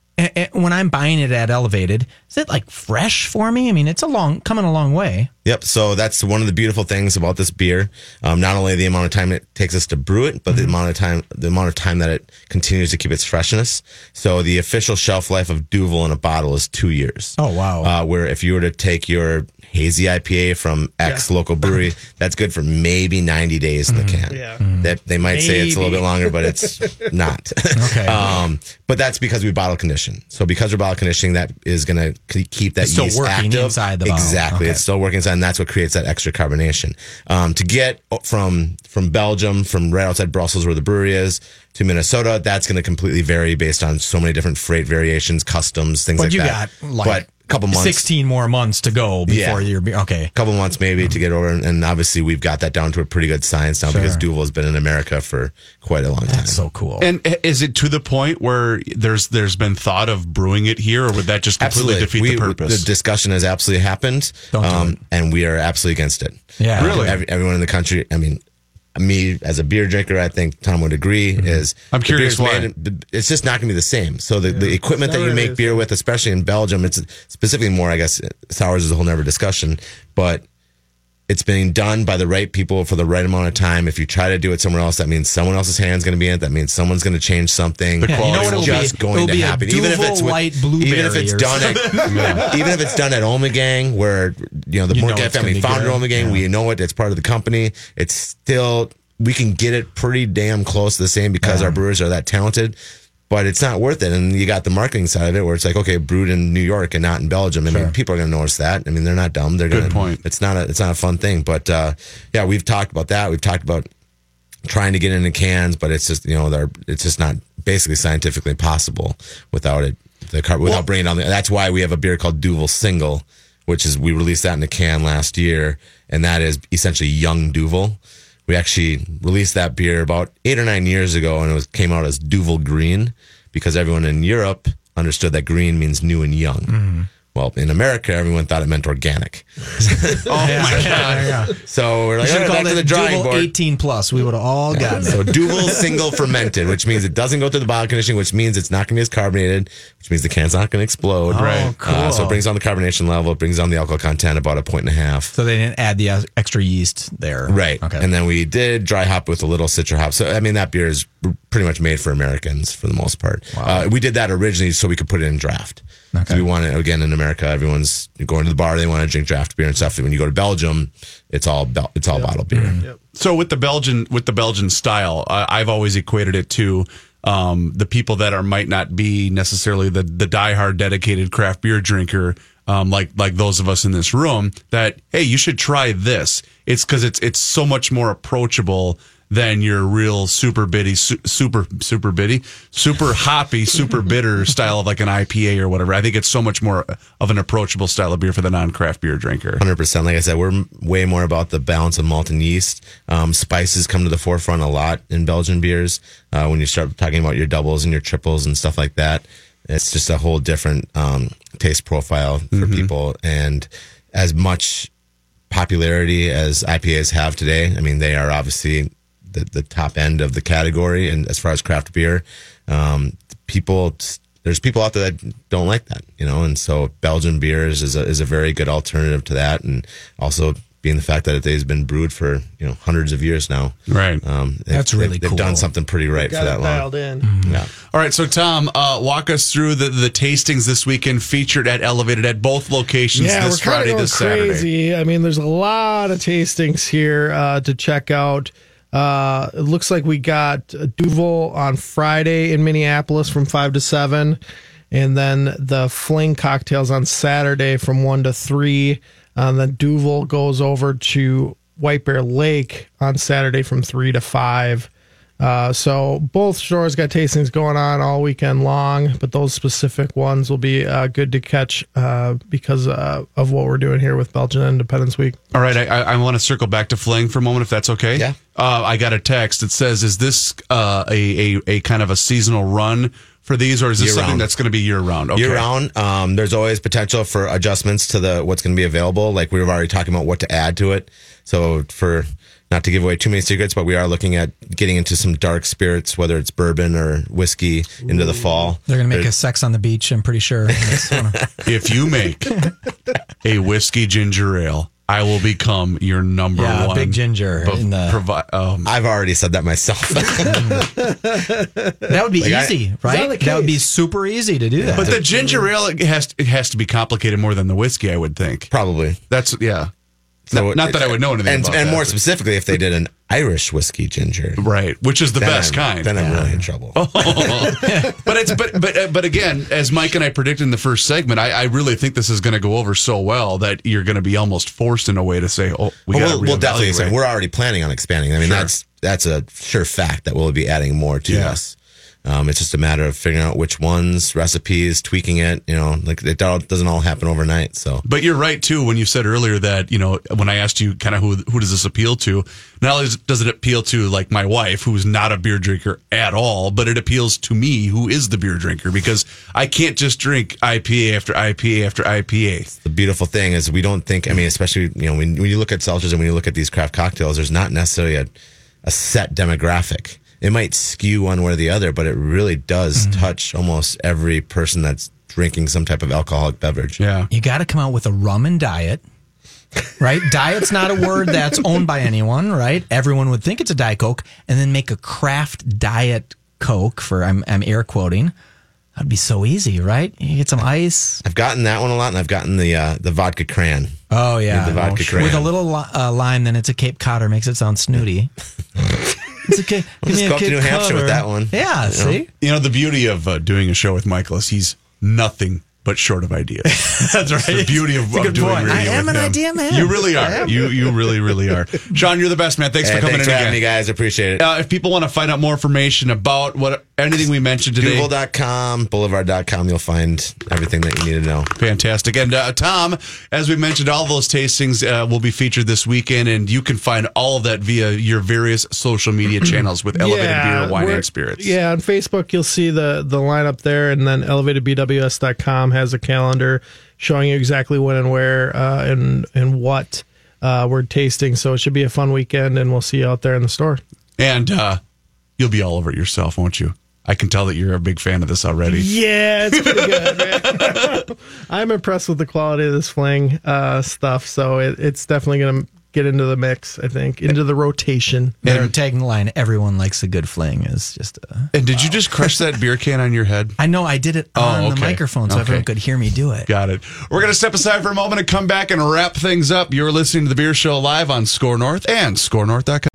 when I'm buying it at Elevated? Is it like fresh for me? I mean, it's a long coming a long way. Yep. So that's one of the beautiful things about this beer. Um, not only the amount of time it takes us to brew it, but the Mm-hmm. amount of time the amount of time that it continues to keep its freshness. So the official shelf life of Duvel in a bottle is two years. Oh, wow. Uh, where if you were to take your hazy IPA from X local brewery, that's good for maybe ninety days in the Mm-hmm. can. Yeah. That they might say it's a little bit longer, but it's not. Okay. um, but that's because we bottle condition. So because we're bottle conditioning, that is going to keep that It's still yeast working active. inside the bottle. Exactly. Okay. It's still working inside, and that's what creates that extra carbonation. Um, to get from from Belgium, from right outside Brussels, where the brewery is, to Minnesota, that's going to completely vary based on so many different freight variations, customs, things But like you that. got like but a couple months. 16 more months to go before Yeah. you're okay. A couple months maybe to get over, and, and obviously we've got that down to a pretty good science now because Sure. Duvel has been in America for quite a long time. That's so cool. And is it to the point where there's there's been thought of brewing it here, or would that just completely defeat We- the purpose? The discussion has absolutely happened, Don't do um, it. and we are absolutely against it. Yeah. Uh, Really? every- everyone in the country. I mean, me as a beer drinker, I think Tom would agree is Mm-hmm. I'm curious why. made- it's just not going to be the same. So the, the equipment that you make beer with, especially in Belgium, it's specifically more, I guess, sours is a whole nother discussion, but it's being done by the right people for the right amount of time. If you try to do it somewhere else, that means someone else's hand's going to be in it. That means someone's going to change something. The Yeah, you know quality it'll just be? going to be happen. Even if it's with- light blueberry. even if it's done at, even if it's done at Omegang, where you know the You know Moortgat it's family founded. Omegang, we know it. It's part of the company. It's still we can get it pretty damn close to the same because our brewers are that talented. But it's not worth it, and you got the marketing side of it, where it's like, okay, brewed in New York and not in Belgium. I mean, people are going to notice that. I mean, they're not dumb. They're Good gonna, point. It's not a, it's not a fun thing. But uh, yeah, we've talked about that. We've talked about trying to get into cans, but it's just you know they're it's just not basically scientifically possible without it the car without bringing it on. The, that's why we have a beer called Duvel Single, which is we released that in a can last year, and that is essentially young Duvel. We actually released that beer about eight or nine years ago, and it was came out as Duvel Green because everyone in Europe understood that green means new and young. Mm-hmm. Well, in America, everyone thought it meant organic. Oh my god! So we're like, Should have right, back called to the drawing Duvel board. 18 plus. We would have all gotten it. So Duvel single fermented, which means it doesn't go through the bioconditioning, which means it's not going to be as carbonated, which means the can's not going to explode. Oh, Right. cool. Uh, so it brings down the carbonation level. It brings down the alcohol content about a point and a half. So they didn't add the uh, extra yeast there. Right. Okay. And then we did dry hop with a little citra hop. So, I mean, that beer is pretty much made for Americans for the most part. Uh, we did that originally so we could put it in draft. Okay. So we wanted, again, in America, everyone's going to the bar, they want to drink draft beer and stuff. When you go to Belgium, it's all bel- it's all bottled beer. So with the Belgian with the Belgian style, uh, I've always equated it to um, the people that are might not be necessarily the the diehard dedicated craft beer drinker, um, like like those of us in this room. That hey, you should try this. It's because it's it's so much more approachable than your real super bitty, su- super super bitty, super hoppy, super bitter style of like an IPA or whatever. I think it's so much more of an approachable style of beer for the non craft beer drinker. Hundred percent. Like I said, we're way more about the balance of malt and yeast. Um, spices come to the forefront a lot in Belgian beers. Uh, when you start talking about your doubles and your triples and stuff like that, it's just a whole different um, taste profile for people. And as much popularity as IPAs have today, I mean, they are obviously the, the top end of the category. And as far as craft beer, um, people, there's people out there that don't like that, you know, and so Belgian beers is a, is a very good alternative to that. And also being the fact that it has been brewed for, you know, hundreds of years now. Right. Um, That's really they've, they've cool. done something pretty right Got for it that long. dialed in. Yeah. All right, so Tom, uh, walk us through the, the tastings this weekend featured at Elevated at both locations Yeah, this we're kind Friday, of going Saturday. crazy. I mean, there's a lot of tastings here uh, to check out. Uh, it looks like we got Duvel on Friday in Minneapolis from five to seven, and then the Fling cocktails on Saturday from one to three. And then Duvel goes over to White Bear Lake on Saturday from three to five. Uh, so both stores got tastings going on all weekend long, but those specific ones will be uh, good to catch uh, because uh, of what we're doing here with Belgian Independence Week. All right, I, I, I want to circle back to Fling for a moment, if that's okay. Yeah. Uh, I got a text that says, "Is this uh, a, a a kind of a seasonal run for these, or is this Year something round. that's going to be year round?" Okay. year round. Um, there's always potential for adjustments to the what's going to be available. Like we were already talking about what to add to it. So for not to give away too many secrets, but we are looking at getting into some dark spirits, whether it's bourbon or whiskey, into the fall. They're going to make a sex on the beach, I'm pretty sure. That's one of- If you make a whiskey ginger ale, I will become your number Yeah, one big ginger bu- in the- provi- um, I've already said that myself. that would be Like I- easy, right? That would be super easy to do that. but the ginger ale it has it has to be complicated more than the whiskey, I would think. Probably. That's yeah. So not, not that I would know anything and, about and that, more but- specifically, if they did an Irish whiskey ginger, right, which is the then best I'm- kind. Then I'm really in trouble. but it's but but uh, but again, as Mike and I predicted in the first segment, I, I really think this is going to go over so well that you're going to be almost forced in a way to say, "Oh, we well, we'll, we'll definitely." Say, we're already planning on expanding. I mean, Sure. that's that's a sure fact that we'll be adding more to Yeah. this. Um, it's just a matter of figuring out which ones, recipes, tweaking it. You know, like it all, doesn't all happen overnight. So But you're right too when you said earlier that you know when I asked you kind of who who does this appeal to? Not only does it appeal to like my wife who's not a beer drinker at all, but it appeals to me who is the beer drinker because I can't just drink IPA after IPA after IPA. the beautiful thing is we don't think. I mean, especially you know when, when you look at seltzers and when you look at these craft cocktails, there's not necessarily a a set demographic. It might skew one way or the other, but it really does Mm-hmm. touch almost every person that's drinking some type of alcoholic beverage. Yeah. You got to come out with a rum and diet. Right? Diet's not a word that's owned by anyone, right? Everyone would think it's a Diet Coke and then make a craft diet Coke for I'm I'm air quoting. That'd be so easy, right? You get some ice. I've gotten that one a lot, and I've gotten the uh, the vodka cran. Oh yeah. The vodka cran. With a little uh, lime, then it's a Cape Codder. Makes it sound snooty. it's okay. Cape. We'll just go up to New Hampshire with that one. Yeah. See. You know, the beauty of uh, doing a show with Michael is he's nothing but short of ideas. That's right. the beauty of, a of good doing point. radio I am with an him. idea man. You really are. You you really really are. Sean, you're the best man. Thanks Hey, for coming thanks in for having again. me, guys. Appreciate it. Uh, if people want to find out more information about what anything we mentioned today, Duvel.com, Boulevard.com, you'll find everything that you need to know. Fantastic. And uh, Tom, as we mentioned, all those tastings uh, will be featured this weekend, and you can find all of that via your various social media channels with Elevated Beer, Wine, we're- and Spirits. Yeah, on Facebook you'll see the the lineup there, and then elevatedbws.com has a calendar showing you exactly when and where uh, and and what uh, we're tasting. So it should be a fun weekend, and we'll see you out there in the store. And uh, you'll be all over it yourself, won't you? I can tell that you're a big fan of this already. Yeah, it's pretty good. man. I'm impressed with the quality of this fling uh, stuff, so it, it's definitely going to get into the mix. I think into the rotation. Their tagging the line, everyone likes a good fling, is just. A, And did you just crush that beer can on your head? I know I did it Oh, on the microphone so Okay. everyone could hear me do it. Got it. We're going to step aside for a moment and come back and wrap things up. You're listening to the Beer Show live on SKOR North and SKORNorth.com.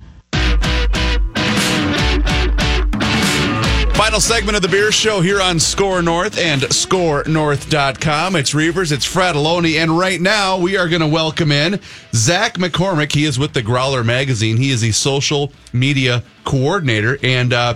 Final segment of the Beer Show here on SKOR North and SKORNorth.com. It's Reavers, it's Fratallone, and right now we are going to welcome in Zack McCormick. He is with the Growler Magazine. He is the social media coordinator, and uh,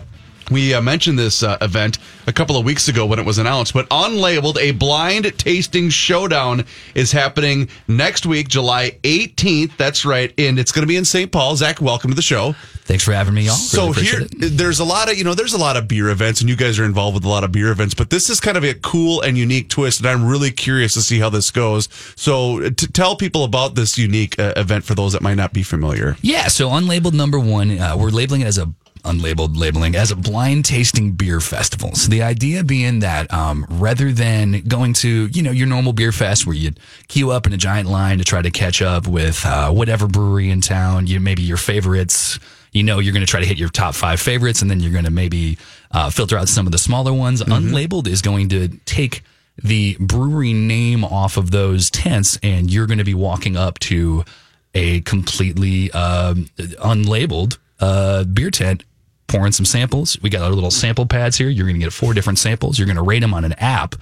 we uh, mentioned this uh, event a couple of weeks ago when it was announced, but unlabeled, a blind tasting showdown is happening next week, July 18th. That's right. And it's going to be in St. Paul. Zack, welcome to the show. Thanks for having me, y'all. So Really here, it. there's a lot of you know, there's a lot of beer events, and you guys are involved with a lot of beer events. But this is kind of a cool and unique twist, and I'm really curious to see how this goes. So, to tell people about this unique uh, event for those that might not be familiar. Yeah, so unlabeled number one, uh, we're labeling it as a unlabeled labeling as a blind tasting beer festival. So the idea being that um, rather than going to you know your normal beer fest where you queue up in a giant line to try to catch up with uh, whatever brewery in town, you maybe your favorites. You know you're going to try to hit your top five favorites, and then you're going to maybe uh, filter out some of the smaller ones. Unlabeled is going to take the brewery name off of those tents, and you're going to be walking up to a completely um, unlabeled uh, beer tent, pouring some samples. We got our little sample pads here. You're going to get four different samples. You're going to rate them on an app,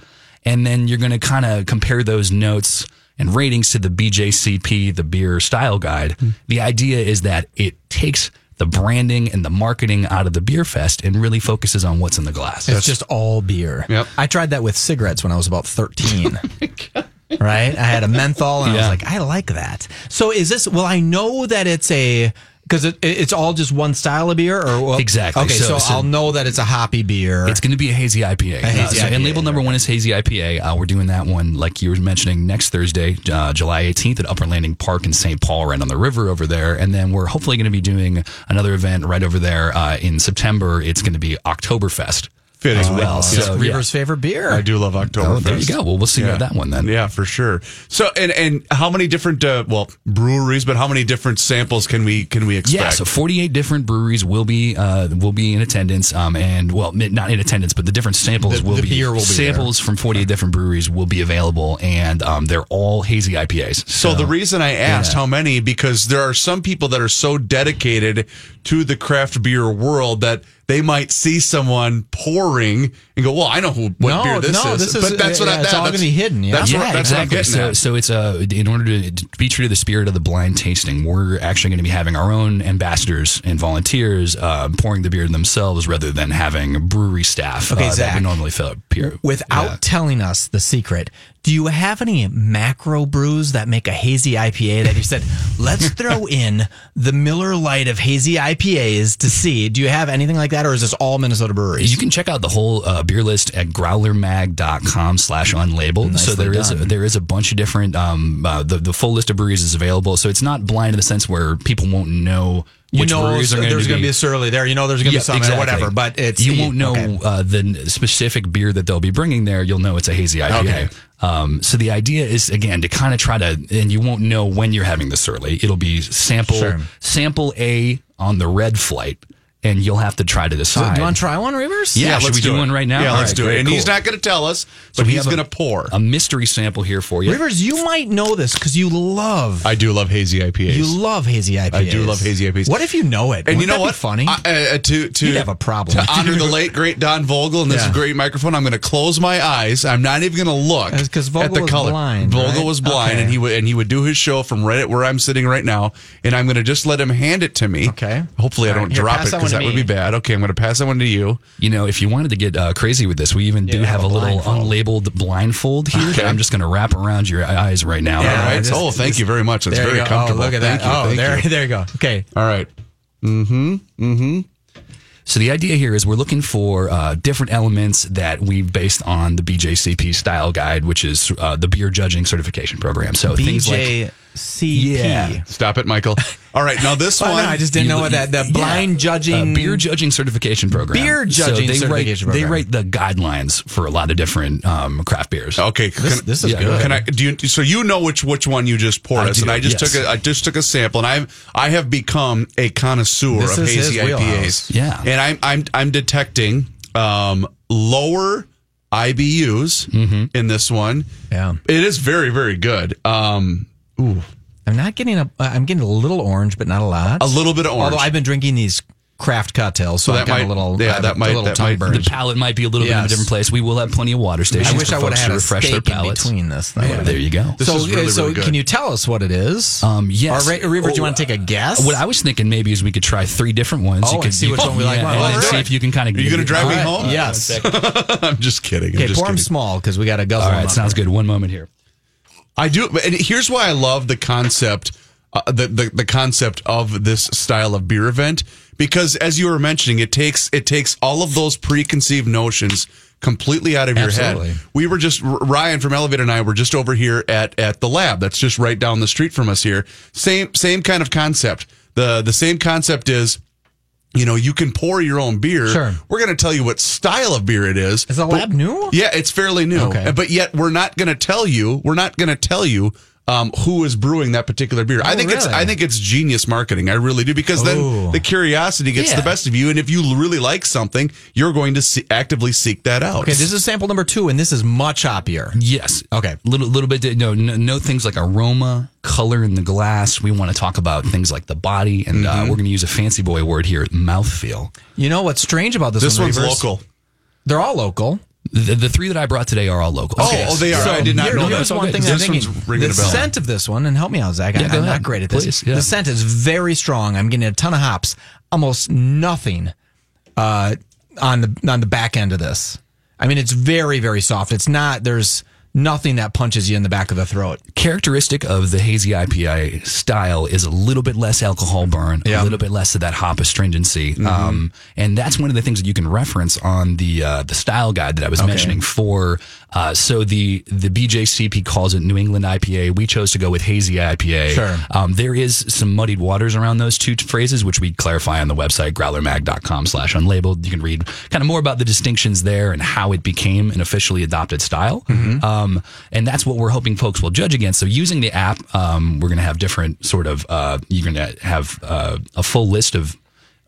and then you're going to kind of compare those notes and ratings to the BJCP, the beer style guide. Hmm. The idea is that it takes the branding and the marketing out of the beer fest and really focuses on what's in the glass. It's just all beer. Yep. I tried that with cigarettes when I was about 13. right? I had a menthol and I was like, I like that. So is this, well, I know that it's a, because it, it's all just one style of beer or well, Exactly. Okay, so, So- so- I'll know that it's a hoppy beer. It's going to be a hazy IPA. hazy Uh, so- IPA, and label number one is hazy IPA. Uh, we're doing that one, like you were mentioning, next Thursday, uh, July 18th at Upper Landing Park in St. Paul, right on the river over there. And then we're hopefully going to be doing another event right over there uh, in September. It's going to be Oktoberfest Fitting. as well. Yeah. So, yeah. Reaver's favorite beer. I do love October. Oh, there you go. Well, we'll see about that one then. Yeah, for sure. So, and and how many different uh, well breweries, but how many different samples can we can we expect? Yeah, so 48 different breweries will be uh, will be in attendance, um, and well, not in attendance, but the different samples The- will the be beer will be samples from 48 different breweries will be available, and um, they're all hazy IPAs. So the reason I asked yeah. how many because there are some people that are so dedicated to the craft beer world that they might see someone pouring and go, "Well, I know who what No, beer this no, is." this is- but that's what yeah, I, it's all gonna be hidden, yeah. That's, yeah, what, that's exactly. what I'm so, at. so it's a in order to to be true to the spirit of the blind tasting, we're actually going to be having our own ambassadors and volunteers uh, pouring the beer themselves, rather than having brewery staff Okay, uh, that Zack. we normally fill up beer. Without Yeah. telling us the secret, do you have any macro brews that make a hazy IPA that you said, let's throw in the Miller Lite of hazy IPAs to see? Do you have anything like that, or is this all Minnesota breweries? You can check out the whole uh, beer list at growlermag.com slash unlabeled. so there is, a, there is a bunch of different, um, uh, the, the full list of breweries is available. So it's not blind in the sense where people won't know You which know, breweries are going there's going to be a surly there. You know, there's going to Yeah, be some exactly. whatever, but it's you won't know okay. uh, the specific beer that they'll be bringing there. You'll know it's a hazy IPA. Okay. Um, so the idea is again to kind of try to, and you won't know when you're having the surly. It'll be sample Sure. sample A on the red flight, and you'll have to try to So, decide. do you want to try one, Reavers? Yeah, should let's we do it. one right now? Yeah, All let's right, do great, it. And cool. he's not going to tell us, So but we he's going to pour. a mystery sample here for you. Reavers, you might know this because you love I do love hazy IPAs. you love hazy IPAs. I do love hazy IPAs. What if you know it? And Wouldn't you know that be what? funny. I- uh, to to You'd have a problem. to honor the late great Don Vogel and this Yeah. great microphone. I'm going to close my eyes. I'm not even going to look That's 'cause at Vogel the was color. blind, Vogel right? was blind, Okay. and he would and he would do his show from right at where I'm sitting right now. And I'm going to just let him hand it to me. Okay. Hopefully, I don't right, drop pass it because one that to would be bad. Okay, I'm going to pass that one to you. You know, if you wanted to get uh, crazy with this, we even do Yeah, have have a a little unlabeled blindfold here Okay. that I'm just going to wrap around your eyes right now. Yeah, All right. just- oh, thank you very much. That's there very comfortable. Oh, look at thank that. You, oh, thank there, you. there you go. Okay. All right. Mm-hmm. Mm-hmm. So the idea here is we're looking for uh, different elements that we've based on the BJCP style guide, which is uh, the beer judging certification program. So things like BJCP. Yeah. Stop it, Michael. All right. Now this Oh, one. no, I just didn't know what that the yeah. blind judging uh, beer judging certification program. Beer judging so they certification write, They write the guidelines for a lot of different um, craft beers. Okay, This- can- this is yeah, good. Can I? Do you? So you know which which one you just poured I us, do, and I just yes. took a I just took a sample, and I've I have become a connoisseur This of is his hazy wheelhouse. IPAs. Yeah. and I'm I'm I'm detecting um, lower IBUs in this one. Yeah. it is very very good. Um, ooh, I'm not getting a. uh, I'm getting a little orange, but not a lot. a little bit of orange. Although I've been drinking these craft cocktails, so, So I've that got might- a little. yeah, that a might- little that tongue might- burn. The palate might be a little bit in a different place. We will have plenty of water stations. I wish for I would have had a refresh steak their in palates. between this. That Yeah, there you go. This so, is really, so really good. can you tell us what it is? Um, yes. Or, Ra- Reaver, do you Oh, want to take a guess? What I was thinking maybe is we could try three different ones. Oh, you and could see you which one we like yeah, more. and see if you can kind of. Are you gonna drive me home? Yes. I'm just kidding. I'm Okay, just pour them small because we got to guzzle All them right, up sounds good. One moment here. I do, and here's why I love the concept, uh, the, the the concept of this style of beer event because, as you were mentioning, it takes it takes all of those preconceived notions completely out of your head. We were just Ryan from Elevated and I were just over here at at the lab. That's just right down the street from us here. Same same kind of concept. the The same concept is. You know, you can pour your own beer. Sure. We're going to tell you what style of beer it is. Is the lab new? yeah, it's fairly new. Okay. But yet we're not going to tell you. We're not going to tell you um, who is brewing that particular beer. I Oh, think it's? I think it's genius marketing. I really do because then Ooh. the curiosity gets Yeah. the best of you, and if you really like something, you're going to see, actively seek that out. Okay, this is sample number two, and this is much hoppier. Yes. Okay. Little little bit. No, no, no things like aroma, color in the glass. We want to talk about things like the body, and uh, we're going to use a fancy boy word here: mouthfeel. You know what's strange about this? this one, one's Reavers? local. They're all local. The, the three that I brought today are all local. Oh, oh, they are. So I did not here- know here's that. one thing This I'm thinking. one's ringing the a bell. scent of this one, and help me out, Zack. I, Yeah, go I'm ahead. not great at this. Please, yeah. The scent is very strong. I'm getting a ton of hops. Almost nothing uh, on the on the back end of this. I mean, it's very very soft. It's not. There's nothing that punches you in the back of the throat. characteristic of the hazy IPA style is a little bit less alcohol burn, Yeah. a little bit less of that hop astringency, um, and that's one of the things that you can reference on the uh, the style guide that I was mentioning. For uh, so the the BJCP calls it New England IPA. We chose to go with hazy IPA. Sure. Um, there is some muddied waters around those two t- phrases, which we clarify on the website growlermag.com slash unlabeled. You can read kind of more about the distinctions there and how it became an officially adopted style. Um, and that's what we're hoping folks will judge against. So using the app, um, we're going to have different sort of, uh, you're going to have uh, a full list of,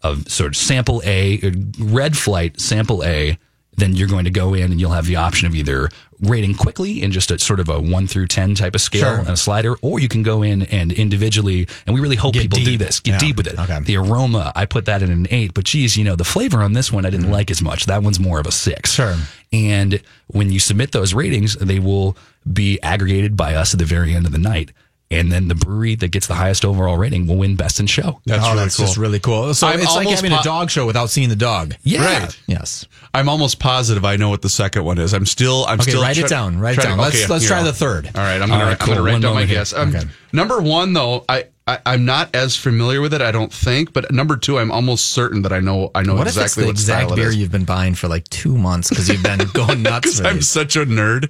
of sort of sample A, uh, red flight sample A, then you're going to go in and you'll have the option of either rating quickly in just a sort of a one through 10 type of scale Sure. and a slider, or you can go in and individually, and we really hope Get people do this, get Yeah. deep with it. Okay. The aroma, I put that in an eight, but geez, you know, the flavor on this one I didn't like as much. That one's more of a six. Sure. And when you submit those ratings, they will be aggregated by us at the very end of the night. And then the brewery that gets the highest overall rating will win best in show. That's oh, really that's cool. just really cool. So I'm it's like almost having a dog show without seeing the dog. Yeah. Right. Yes. I'm almost positive I know what the second one is. I'm still. I'm Okay, still. write it down, write it down. to- Let's- let's try I'll- the third. All right, I'm gonna. right, I'm cool. gonna write One down my guess. Um, Okay. Number one, though, I, I I'm not as familiar with it. I don't think. But number two, I'm almost certain that I know. I know What if it's exactly the what exact style beer is. you've been buying for like two months because you've been going nuts for I'm these? such a nerd.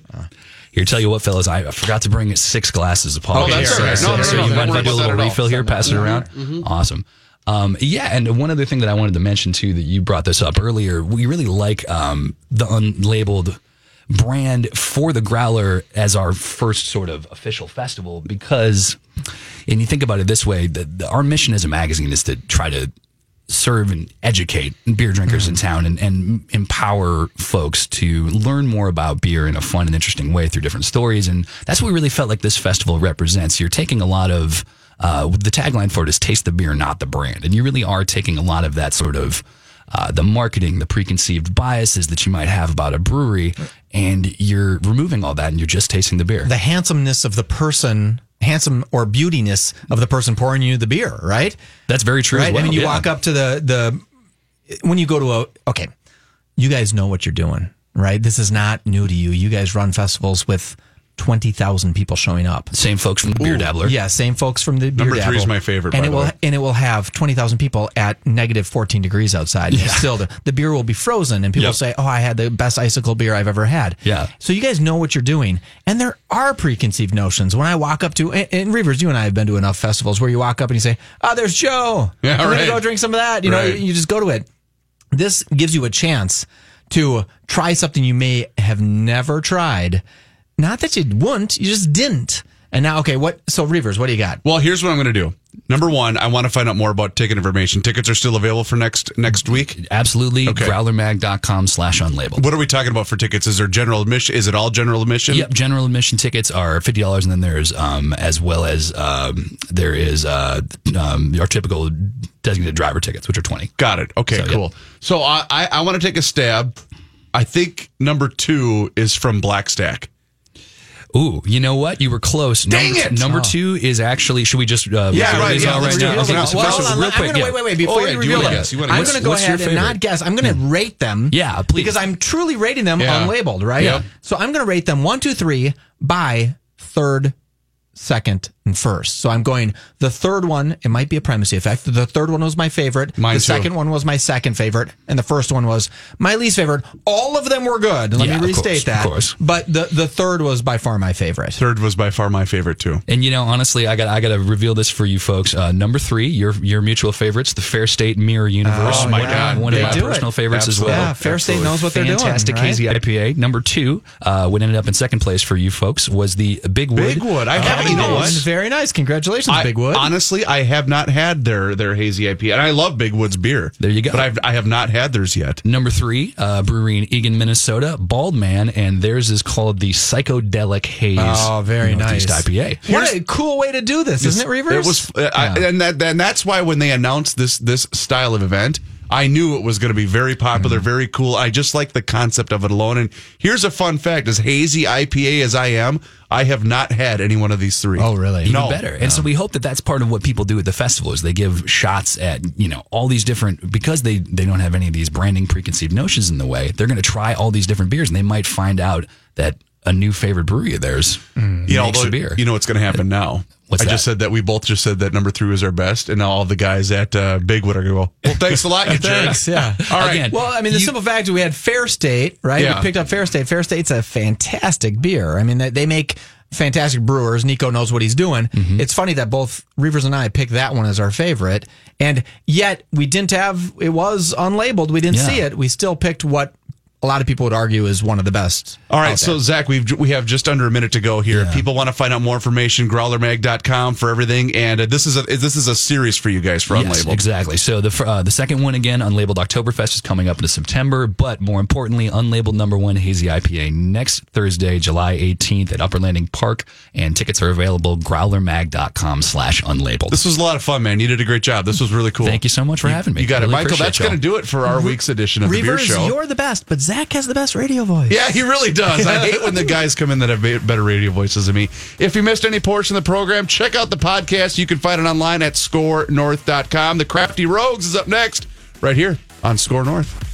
Here, tell you what, fellas, I forgot to bring six glasses of Apollo. Oh, that's so, all right. No, so, no, so no, you don't mind if I do a little that at all. refill here, pass it around? Awesome. Um, yeah, and one other thing that I wanted to mention too that you brought this up earlier, we really like um, the unlabeled brand for the Growler as our first sort of official festival because, and you think about it this way, the, the, our mission as a magazine is to try to serve and educate beer drinkers in town and, and empower folks to learn more about beer in a fun and interesting way through different stories. And that's what we really felt like this festival represents. You're taking a lot of uh, the tagline for it is taste the beer, not the brand. And you really are taking a lot of that sort of uh, the marketing, the preconceived biases that you might have about a brewery, and you're removing all that and you're just tasting the beer. The handsomeness of the person, handsome or beautiness of the person pouring you the beer, right? That's very true. Right. well, I mean, you yeah. walk up to the the when you go to a okay, you guys know what you're doing, right? This is not new to you. You guys run festivals with twenty thousand people showing up. Same folks from the Beer Dabbler. Yeah, same folks from the beer Number three is my favorite, and by it the will way. and it will have twenty thousand people at negative fourteen degrees outside. And Still, the, the beer will be frozen, and people Yep. say, "Oh, I had the best icicle beer I've ever had." Yeah. So you guys know what you're doing, and there are preconceived notions. When I walk up to and, and Reavers, you and I have been to enough festivals where you walk up and you say, "Oh, there's Joe. Yeah, I'm gonna go drink some of that." You know, you, you just go to it. This gives you a chance to try something you may have never tried. Not that you wouldn't, you just didn't. And now, okay, what? So, Reavers, what do you got? Well, here's what I'm going to do. Number one, I want to find out more about ticket information. Tickets are still available for next next week. Absolutely. Okay. Growlermag.com slash unlabeled. What are we talking about for tickets? Is there general admission? Is it all general admission? Yep, general admission tickets are fifty dollars, and then there's um, as well as um, there is uh, um, our typical designated driver tickets, which are twenty. Got it. Okay, So, yeah. cool. So I, I, I want to take a stab. I think number two is from Black Stack. Ooh, you know what? You were close. Dang number, it! Number two is actually. Should we just? Uh, Yeah, right, yeah, all right now? Okay, so Well, hold on, real I'm quick, gonna, yeah. wait, wait, wait. Before Oh, yeah, you reveal them, guess? You I'm going to go ahead and favorite? not guess. I'm going to rate them. Yeah, please. Because I'm truly rating them Yeah. unlabeled, right? Yep. So I'm going to rate them one, two, three by third, second, first. So I'm going the third one, it might be a primacy effect. The third one was my favorite. Mine the too. second one was my second favorite. And the first one was my least favorite. All of them were good. Let Yeah, me of restate course, of that. course. But the, the third was by far my favorite. Third was by far my favorite too. And you know, honestly, I got I got to reveal this for you folks. Uh, number three, your your mutual favorites, the Fair State Mirror Universe. Oh, my one, God. one of my personal it. favorites Absolutely. as well. Yeah, Fair State knows what they're doing. Fantastic right? hazy IPA. Number two, uh, what ended up in second place for you folks was the Big Wood. Big Wood. I haven't. Oh, You know what? Very nice. Congratulations, I- Big Wood. Honestly, I have not had their their hazy IPA, and I love Big Wood's beer. There you go. But I've, I have not had theirs yet. Number three, uh, brewery in Eagan, Minnesota, Bald Man, and theirs is called the Psychedelic Haze. Oh, very Northeast nice. IPA. what a cool way to do this, isn't it, Reavers? It was, uh, I, and that and that's why when they announced this this style of event, I knew it was going to be very popular, Mm-hmm. very cool. I just like the concept of it alone. And here's a fun fact: as hazy IPA as I am, I have not had any one of these three. Oh, really? Even No. better. And so we hope that that's part of what people do at the festival is they give shots at, you know, all these different, because they, they don't have any of these branding preconceived notions in the way, they're going to try all these different beers and they might find out that a new favorite brewery of theirs You know, although- beer. You know what's going to happen now? What's I that? just said that we both just said that number three was our best, and now all the guys at uh, Bigwood are going to go. Well, thanks a lot, you Thanks. jerks. Yeah. All right. Again, Well, I mean, the You- simple fact is we had Fair State, right? Yeah. We picked up Fair State. Fair State's a fantastic beer. I mean, they, they make fantastic brewers. Nico knows what he's doing. Mm-hmm. It's funny that both Reavers and I picked that one as our favorite, and yet we didn't have. It was unlabeled. We didn't Yeah. see it. We still picked what a lot of people would argue is one of the best. All right, so. Zack, we've we have just under a minute to go here. If people want to find out more information, growlermag.com for everything. And uh, this is a this is a series for you guys for Yes, Unlabeled. exactly. So the uh, the second one again, Unlabeled Oktoberfest is coming up into September, but more importantly, Unlabeled Number One Hazy IPA next Thursday, July 18th at Upper Landing Park, and tickets are available growlermag.com slash unlabeled. This was a lot of fun, man. You did a great job. This was really cool. Thank you so much for having me. You got it, Really Michael. That's going to do it for our week's edition of the Beer Show. you're the best, but Zack has the best radio voice. Yeah, he really does. I hate when the guys come in that have better radio voices than me. If you missed any portion of the program, check out the podcast. You can find it online at skornorth.com. The Crafty Rogues is up next, right here on SKOR North.